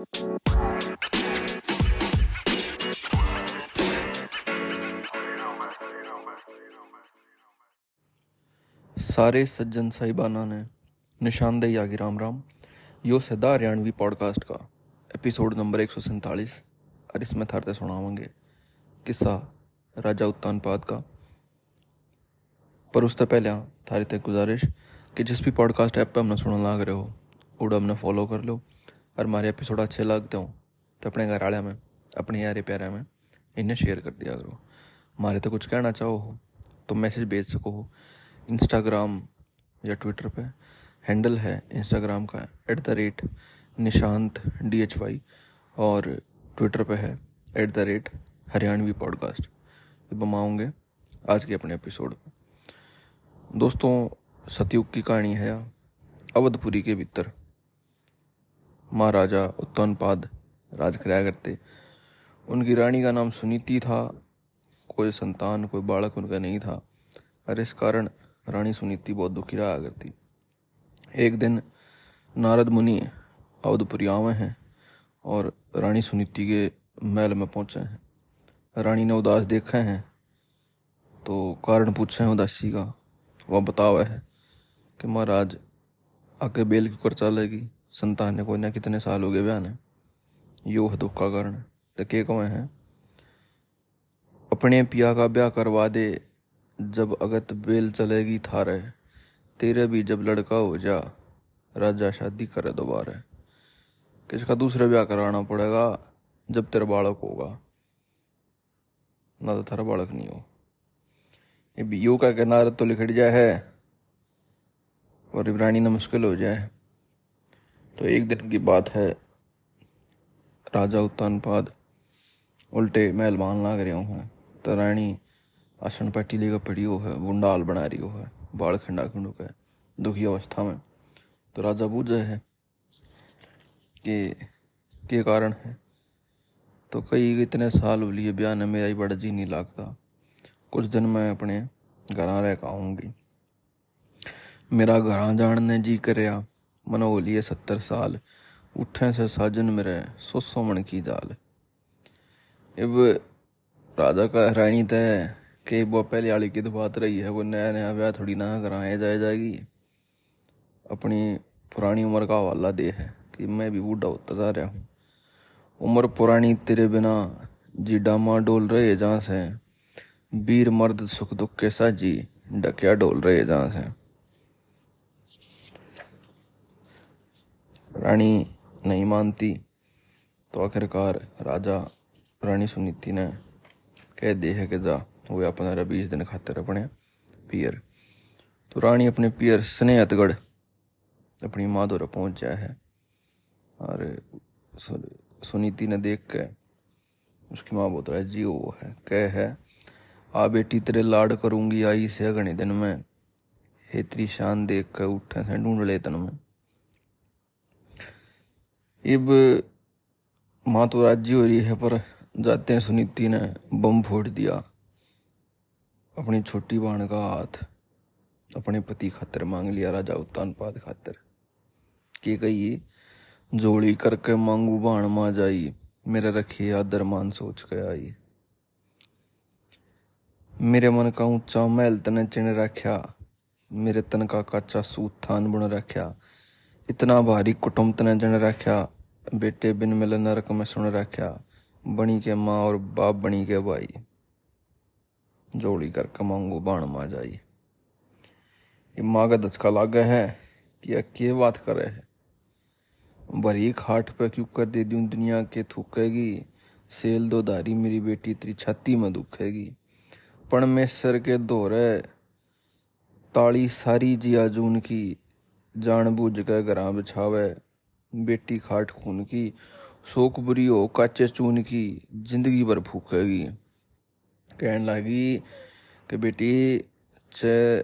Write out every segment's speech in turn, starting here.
सारे सज्जन साहिबाना ने निशानदेही आगे राम राम। यो सदा हरियाणवी पॉडकास्ट का एपिसोड नंबर एक सौ सैंतालीस। और इसमें थारते सुनावेंगे किस्सा राजा उत्तानपाद का। पर उससे पहले थारी तक गुजारिश कि जिस भी पॉडकास्ट ऐप पे हमने सुनने लग रहे हो, उड़ा हमने फॉलो कर लो। और हमारे एपिसोड अच्छे लगते हो तो अपने घर आया में, अपने यारे प्यारे में इन्हें शेयर कर दिया करो। हमारे तो कुछ कहना चाहो हो तो मैसेज भेज सको हो। इंस्टाग्राम या ट्विटर पे हैंडल है इंस्टाग्राम का at the rate Nishant D H Y और ट्विटर पे है at the rate Haryanvi podcast अब आऊँगे आज के अपने एपिसोड दोस्तों, सतयुग की कहानी है अवधपुरी के भीतर। महाराजा उत्तनपाद राज कराया करते उनकी रानी का नाम सुनीति था। कोई संतान, कोई बालक उनका नहीं था। और इस कारण रानी सुनीति बहुत दुखी रहा करती। एक दिन नारद मुनि अवधपुरी आवे हैं और रानी सुनीति के महल में पहुँचे हैं। रानी ने उदास देखा हैं। तो कारण पूछे हैं उदासी का। वह बतावा है कि महाराज आगे बेल की कर चलेगी संतान ने कोई ना कितने साल हो गए बयान यो है दुख का कारण तो के कहे हैं? अपने पिया का ब्याह करवा दे, जब अगत बेल चलेगी थारे। तेरे भी जब लड़का हो जा, राजा शादी करे दोबारा। किसका दूसरा ब्याह कराना पड़ेगा, जब तेरा बालक होगा? ना तो थारा बालक नहीं हो। ये भी यू का नारद तो लिखट जाए है, और इब्रानी ना मुश्किल हो जाए। तो एक दिन की बात है। राजा उत्तानपाद उल्टे महल लाग रहे हूँ। तो रानी आसन पट्टी लेकर पड़ी हो है गुंडाल बना रही हो है बाल खंडा खंडू है दुखी अवस्था में। तो राजा बूझे है कि, के कारण है। तो कई इतने साल हो लिए ब्याह ने मेरा ही बड़ा जी नहीं लगता। कुछ दिन मैं अपने घर रह आऊँगी। मेरा घर जान जी करया मन हो लिए सत्तर साल, उठे से साजन मेरे, सो सो मन की जाल अब राजा का रानी तय कि वो पहले वाली की तो बात रही है, वो नया नया ब्याह थोड़ी ना कराया जाए जाएगी। अपनी पुरानी उम्र का हवाला दे है कि मैं भी बूढ़ा होता जा रहा हूँ। उम्र पुरानी तेरे बिना जी डामा डोल रहे जहाँ से वीर मर्द सुख दुख के साजी डकिया डोल रहे जहाँ से। रानी नहीं मानती तो आखिरकार राजा रानी सुनीति ने कह दे है कि जा वो अपना बीस दिन खातर अपने पियर। तो रानी अपने पियर स्नेहतगढ़ अपनी माँ द्वारा पहुँच जाए है। और सुनीति ने देख के उसकी माँ बोल रहा है जी वो है, कह है, आ बेटी, तेरे लाड करूँगी, आई से घने दिन में। हेतरी शान देख कर उठे से ढूंढ ले तन में। इब माँ तो राज़ी हो रही है, पर जाते हैं सुनीति ने बम फोड़ दिया। अपनी छोटी बहन का हाथ अपने पति खातर मांग लिया, राजा उत्तानपाद खातर। के कही, जोड़ी करके मांगू बाण मा जाई, मेरे रखी आदर मान सोच के आई। मेरे मन का ऊँचा महल तने चिन रख्या, मेरे तन का कच्चा सूत थान बुन रख्या। इतना भारी कुटुंब तने जन रख्या, बेटे बिन मिल नरक में सुन रख्या, बनी के माँ और बाप बनी के भाई। जोड़ी कर कमाऊंगो बाण मा जाई। ये माँ का दचका लागा है कि अके बात करे है? भरी खाट पे क्यों कर दे दूँ दुनिया के थूकेगी? सेल दो धारी मेरी बेटी, तेरी छाती में दुखेगी। परमेश्वर के दोहरे ताली सारी जिया जून की जान बूझ के घरा बिछावे। बेटी खाट खून की शोक बुरी हो काचे चून की, ज़िंदगी भर फूकेगी कहने लगी कि बेटी, चे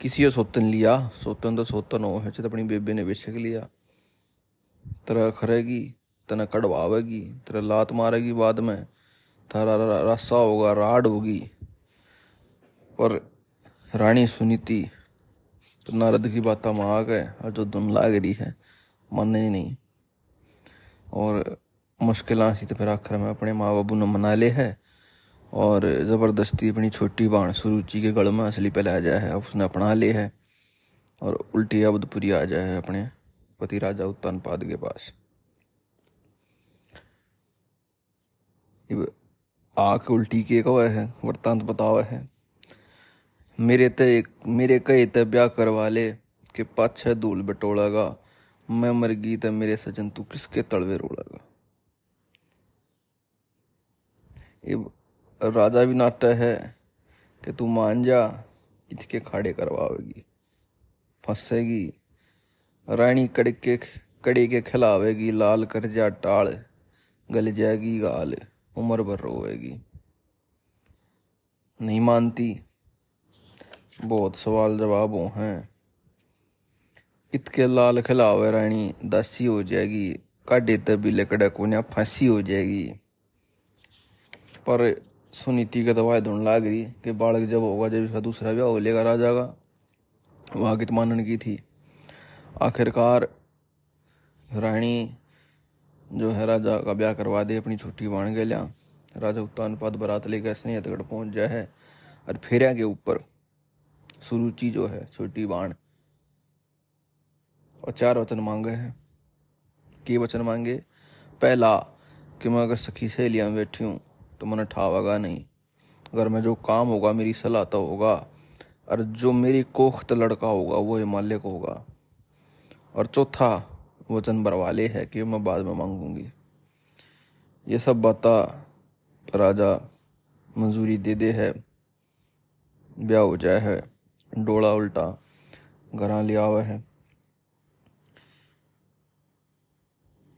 किसी सोतन लिया। सोतन तो सोतन हो है तो अपनी बेबे ने बेचक लिया। तेरा खरेगी, तना कड़वावेगी, तेरा लात मारेगी बाद में। थारा रस्सा होगा, राड होगी। पर रानी सुनीति तो नारद की बात में आ गए और जो धुन लाग रही है, मानने ही नहीं। और मुश्किल सी तो फिर आखिर में अपने माँ बाबू ने मना ले है और ज़बरदस्ती अपनी छोटी बाण सुरुचि के गल में असली पहले आ जाए है उसने अपना ले है और उल्टी अबदपुरी आ जाए है अपने पति राजा उत्तानपाद के पास। आख उल्टी के कवा है वृतांत बतावा है। मेरे ते मेरे कहे ते ब्याह करवा ले के पाछे धूल बटोड़ागा मैं मर गई तो मेरे सजन तू किसके तलवे रोड़ागा ये राजा भी नाटा है कि तू मान जा इसके खाड़े करवाएगी फंसेगी, रानी कड़के कड़ी के खिलावेगी, लाल कर जा टाल, गल जाएगी गाल, उम्र भर रोएगी नहीं मानती बहुत सवाल जवाब हो हैं। इतके लाल खिलावे रानी दासी हो जाएगी। काटे तभी लकड़ा को फांसी हो जाएगी। पर सुनीति का दवाई ढूंढ लाग रही कि बालक जब होगा, जब इसका दूसरा ब्याह हो लेकर आ जाएगा वहाँ की मानन की थी। आखिरकार रानी जो है राजा का ब्याह करवा दे, अपनी छुट्टी बाण गया राजा उत्तान पद बरात लेकर स्नेहतगढ़ पहुँच जाए है और फेरिया के ऊपर सुरुचि जो है, छोटी बाण। और चार वचन मांगे हैं। के वचन मांगे? पहला, कि मैं अगर सखी सहेलियाँ बैठी हूँ तो मैंने ठावागा नहीं। अगर मैं जो काम होगा, मेरी सलाह तो होगा, और जो मेरी कोख्त लड़का होगा, वो हिमालय को होगा। और चौथा वचन बरवाले है, कि मैं बाद में मांगूँगी। ये सब बता राजा मंजूरी दे दे है, ब्याह हो जाए है। डोला उल्टा घर लिया हुआ है।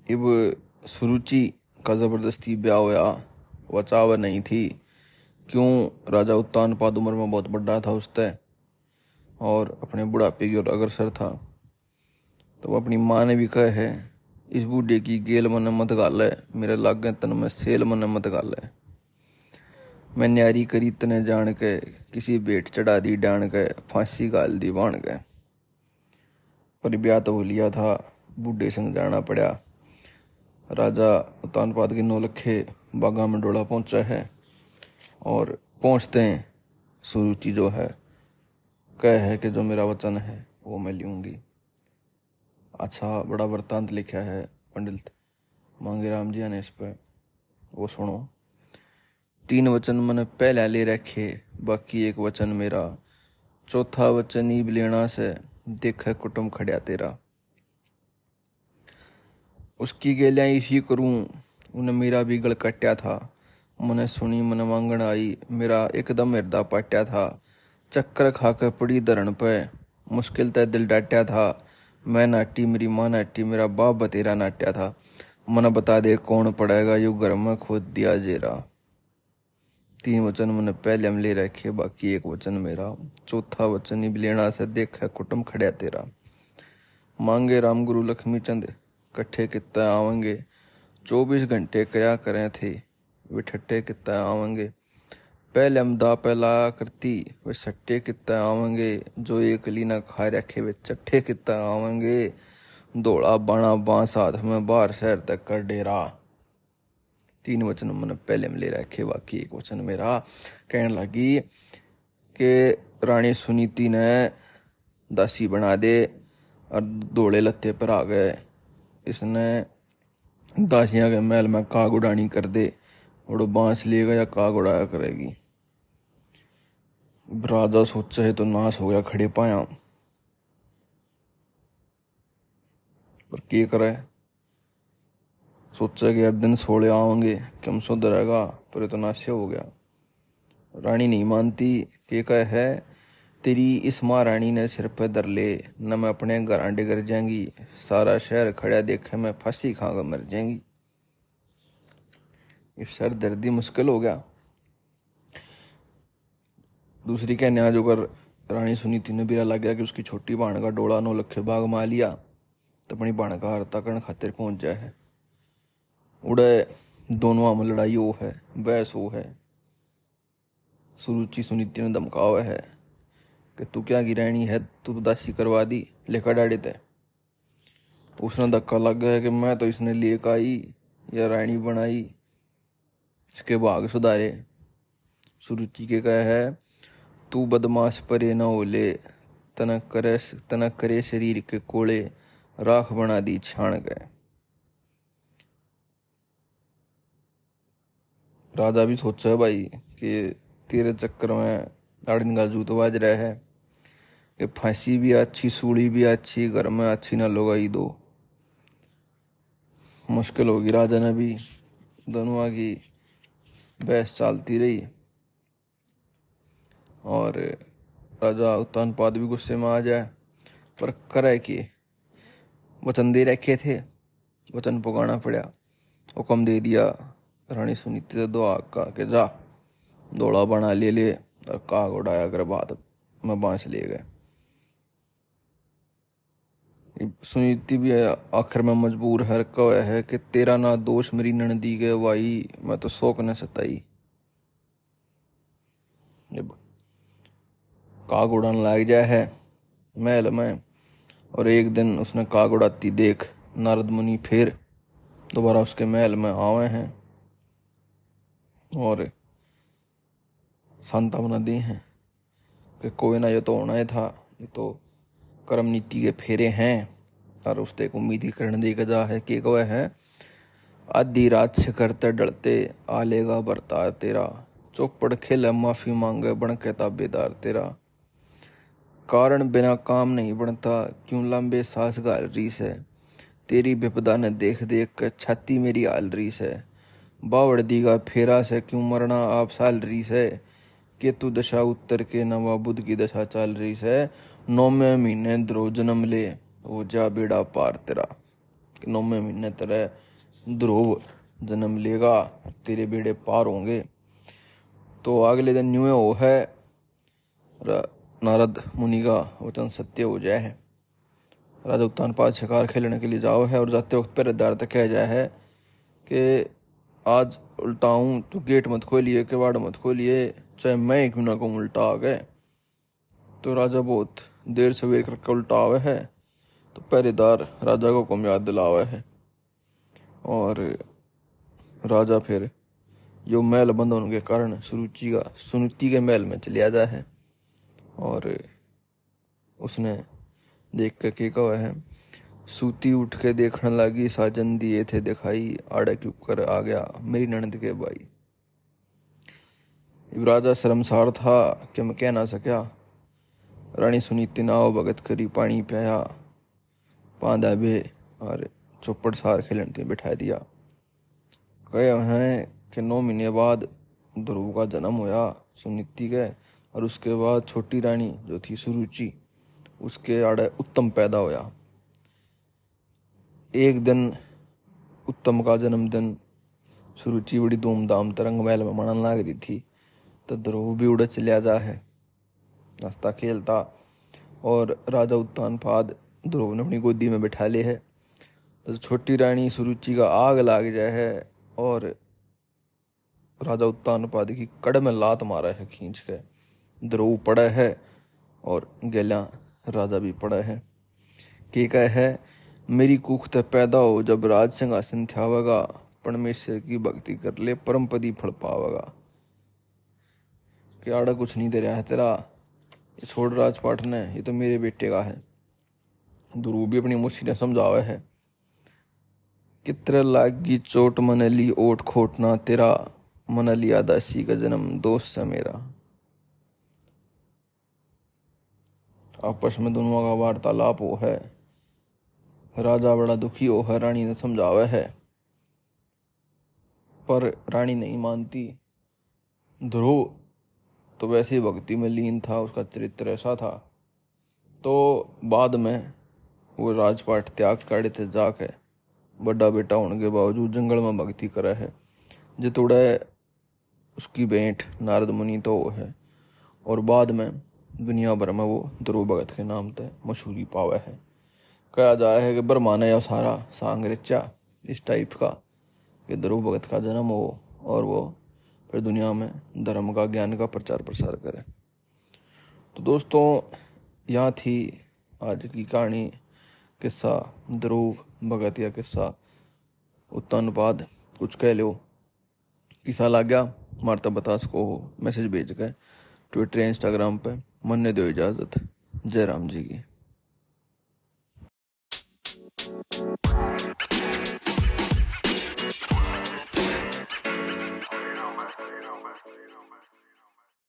इब सुरुचि का ज़बरदस्ती ब्याह होया, वचाव नहीं थी। क्यों? राजा उत्तान पाद उम्र में बहुत बड़ा था उस तय और अपने बुढ़ापे की ओर अग्रसर था। तो अपनी माँ ने भी कहा है, इस बूढ़े की गेल मन मत गाल, मेरे लागे तन में सेल मन मत गाल। मैं न्यारी करी तने जान के, किसी बेट चढ़ा दी डान के, फांसी गाल दी बाण के। पर ब्याह तो लिया था, बूढ़े संग जाना पड़ा। राजा तानपाद के नौलखे बागा मंडोला पहुँचा है, और पहुँचते हैं, सुरुचि जो है, कह है कि जो मेरा वचन है, वो मैं लूँगी अच्छा बड़ा वृतांत लिखा है, पंडित मांगे राम जी ने इस पर वो सुनो। तीन वचन मैंने पहला ले रखे, बाकी एक वचन मेरा। चौथा वचन ईब लेना से देख कुटुम खड़ा तेरा। उसकी गेलियाँ इसी करूँ, उन्हें मेरा भी गल कट्या था। मैंने सुनी, मन मांगण आई, मेरा एकदम हृदय पाट्या था। चक्कर खाकर पड़ी धरण पे, मुश्किल तय दिल डाट्या था। मैं नाटी, मेरी माँ नाटी, मेरा बाप बतेरा नाट्या था। मन बता दे कौन पड़ेगा, यू घर में खोद दिया जेरा। तीन वचन मैंने पहले हम ले रखे, बाकी एक वचन मेरा। चौथा वचन ही लेना से देख है कुटुम खड़िया तेरा। मांगे राम गुरु लक्ष्मी चंद, कट्ठे कितना आवेंगे। चौबीस घंटे क्या करें थे, वे ठट्टे कितना आवेंगे। पहले हम दा पहला करती, वे सट्टे कितना आवेंगे। जो एक लीना खा रखे, वे चट्ठे कितना आवेंगे। दौड़ा बाणा बाँस हाथ में बाहर, शहर तक कर डेरा। तीन वचन मैंने पहले में ले रखे, बाकी एक वचन मेरा कहने लगी कि रानी सुनीति ने दासी बना दे और दौड़े लत्ते पर आ गए। इसने दासियाँ के महल में काग उड़ानी कर दे, और बाँस लेगा या काग उड़ाया करेगी। राजा सोचा है तो नाश हो गया, खड़े पाया। पर के करे सोचा कि हर दिन सोले आवेंगे कि हम शुद्ध रहेगा पर ये तो हो गया। रानी नहीं मानती, के कह है, तेरी इस महारानी ने सिर पर दर ले, न मैं अपने घर आंडे कर जाएँगी, सारा शहर खड़ा देखे, मैं फांसी खाकर मर जाएँगी। ये सर दर्दी मुश्किल हो गया। दूसरी कहने न्याज होकर रानी सुनी, तीन बिरा लग गया कि उसकी छोटी भाण का डोला नो लखे बाग मा लिया तो अपनी भाण का हरता करने खातिर पहुँच जाए। है उड़े, दोनों आम लड़ाई वो है, बहस वो है। सुरुचि सुनीति ने धमकावा है कि तू क्या गिरानी है, तू तो दासी करवा दी, लेखा डाड़े ते। उसने धक्का लग गया कि मैं तो इसने लेकर आई या रानी बनाई, इसके भाग सुधारे। सुरुचि के कह है, तू बदमाश परे न ओले, तनक करे तनक करे शरीर के कोले राख बना दी, छाण गए। राजा भी सोचा है भाई कि तेरे चक्कर में का जूत बाज रहा है। कि फांसी भी अच्छी सूढ़ी भी अच्छी, घर में अच्छी ना लगाई दो। मुश्किल होगी राजा ने भी। दोनों की बहस चलती रही। और राजा उत्तानपाद भी गुस्से में आ जाए। पर करे कि वचन दे रखे थे। वचन पुगाना पड़ा। हुक्म दे दिया। रानी सुनीति तो दो आग का के, जा, दौड़ा बना ले ले और काग उड़ाया कर बात में बाँस ले गए सुनीति भी आखिर में मजबूर है कह है कि तेरा ना दोष मेरी ननदी गए वाई मैं तो शोक न सताई। जब काग उड़ान लग जाए है, महल में, और एक दिन उसने काग उड़ाती देख, नारद मुनि फिर दोबारा उसके महल में आवे हैं। और सांत्वना दी हैं कि कोई ना ये तो होना ही था, ये तो कर्म नीति के फेरे हैं, और उस एक उम्मीद ही करने दी जा है कि वह है। आधी रात से करते डरते आलेगा बरतार तेरा चौपड़ खेल माफ़ी मांगे बन के ताबेदार तेरा। कारण बिना काम नहीं बनता, क्यों लंबे सांस गाल रही है? तेरी विपदा ने देख देख कर छाती मेरी आल रही से बावड़ दीगा फेरा से क्यों मरना आप साल रही से? केतु दशा उत्तर के नवा बुद्ध की दशा चाल रही से। नौवे महीने द्रो जन्म ले, वो जा बेड़ा पार तेरा। नौवे महीने तेरे ध्रुव जन्म लेगा, तेरे बेड़े पार होंगे। तो अगले दिन न्यू हो है। नारद मुनि का वचन सत्य हो जाए है। राजा उत्तान पास शिकार खेलने के लिए जाओ है और जाते वक्त पहरेदार तक कह जाए है कि आज उल्टाऊं तो गेट मत खोलिए, किवाड़ मत खोलिए, चाहे मैं क्यों ना कहूँ उल्टा आ गए। तो राजा बहुत देर से वेर करके उल्टा आवे है तो पहरेदार राजा को कम याद दिलावे है। और राजा फिर यो महल बंद होने के कारण सुरुचि का, सुनुति के महल में चलिया जाए है। और उसने देख कर के कहा है सूती उठ के देखने लगी, साजन दिए थे दिखाई, आड़े क्यों कर आ गया मेरी ननद के भाई। राजा शर्मसार था कि मैं कह ना सक्या। रानी सुनीति नाव भगत करी पानी पिया। पांदा बे और चौपड़ सार खेलन ते बिठा दिया। कहे हैं कि नौ महीने बाद ध्रुव का जन्म होया, सुनीति के, और उसके बाद छोटी रानी जो थी सुरुचि, उसके आड़े उत्तम पैदा होया। एक दिन उत्तम का जन्मदिन सुरुचि बड़ी धूमधाम तरंग महल में मनन लग रही थी। तो ध्रुव भी उड़ चलिया जा है। हंसता खेलता और राजा उत्तान पाद ध्रुव ने अपनी गोदी में बैठा ले है। तो छोटी रानी सुरुचि का आग लाग जाए है और राजा उत्तान पाद की कड़ में लात मारा है खींच के। ध्रुव पड़ा है और गेला राजा भी पड़ा है। के कह है? मेरी कुख ते पैदा हो, जब राज सिंहासन थ्यावेगा, परमेश्वर की भक्ति कर ले, परम पदी फल पावेगा। कि आड़ा कुछ नहीं दे रहा है तेरा? ये छोड़ राजपाट ने, ये तो मेरे बेटे का है। ध्रुव भी अपनी मुशी ने समझावा है। कित्र लागी चोट मन ली ओट खोटना तेरा। मन लिया दासी का जन्म दोस्त है मेरा। आपस में दोनों का वार्तालाप हो है। राजा बड़ा दुखी हो है रानी ने समझावा है। पर रानी नहीं मानती। ध्रुव तो वैसे ही भक्ति में लीन था, उसका चरित्र ऐसा था। तो बाद में वो राजपाट त्याग काड़े थे जाके, बड़ा बेटा होने के बावजूद जंगल में भक्ति करे है। जितोड़ा उसकी भेंट नारद मुनि तो वो है। और बाद में दुनिया भर में वो ध्रुव भगत के नाम से मशहूरी पावे है। कहा जाए है कि ब्रह्मा ने सारा सांग रचा इस टाइप का, कि ध्रुव भगत का जन्म हो और वो फिर दुनिया में धर्म का, ज्ञान का प्रचार प्रसार करे। तो दोस्तों, यहाँ थी आज की कहानी, किस्सा ध्रुव भगत या किस्सा उत्ता अनुपाद कुछ कह लो। किसा लग गया मारता बता सको, मैसेज भेज के ट्विटर इंस्टाग्राम पे मन ने दो इजाज़त। जय राम जी की।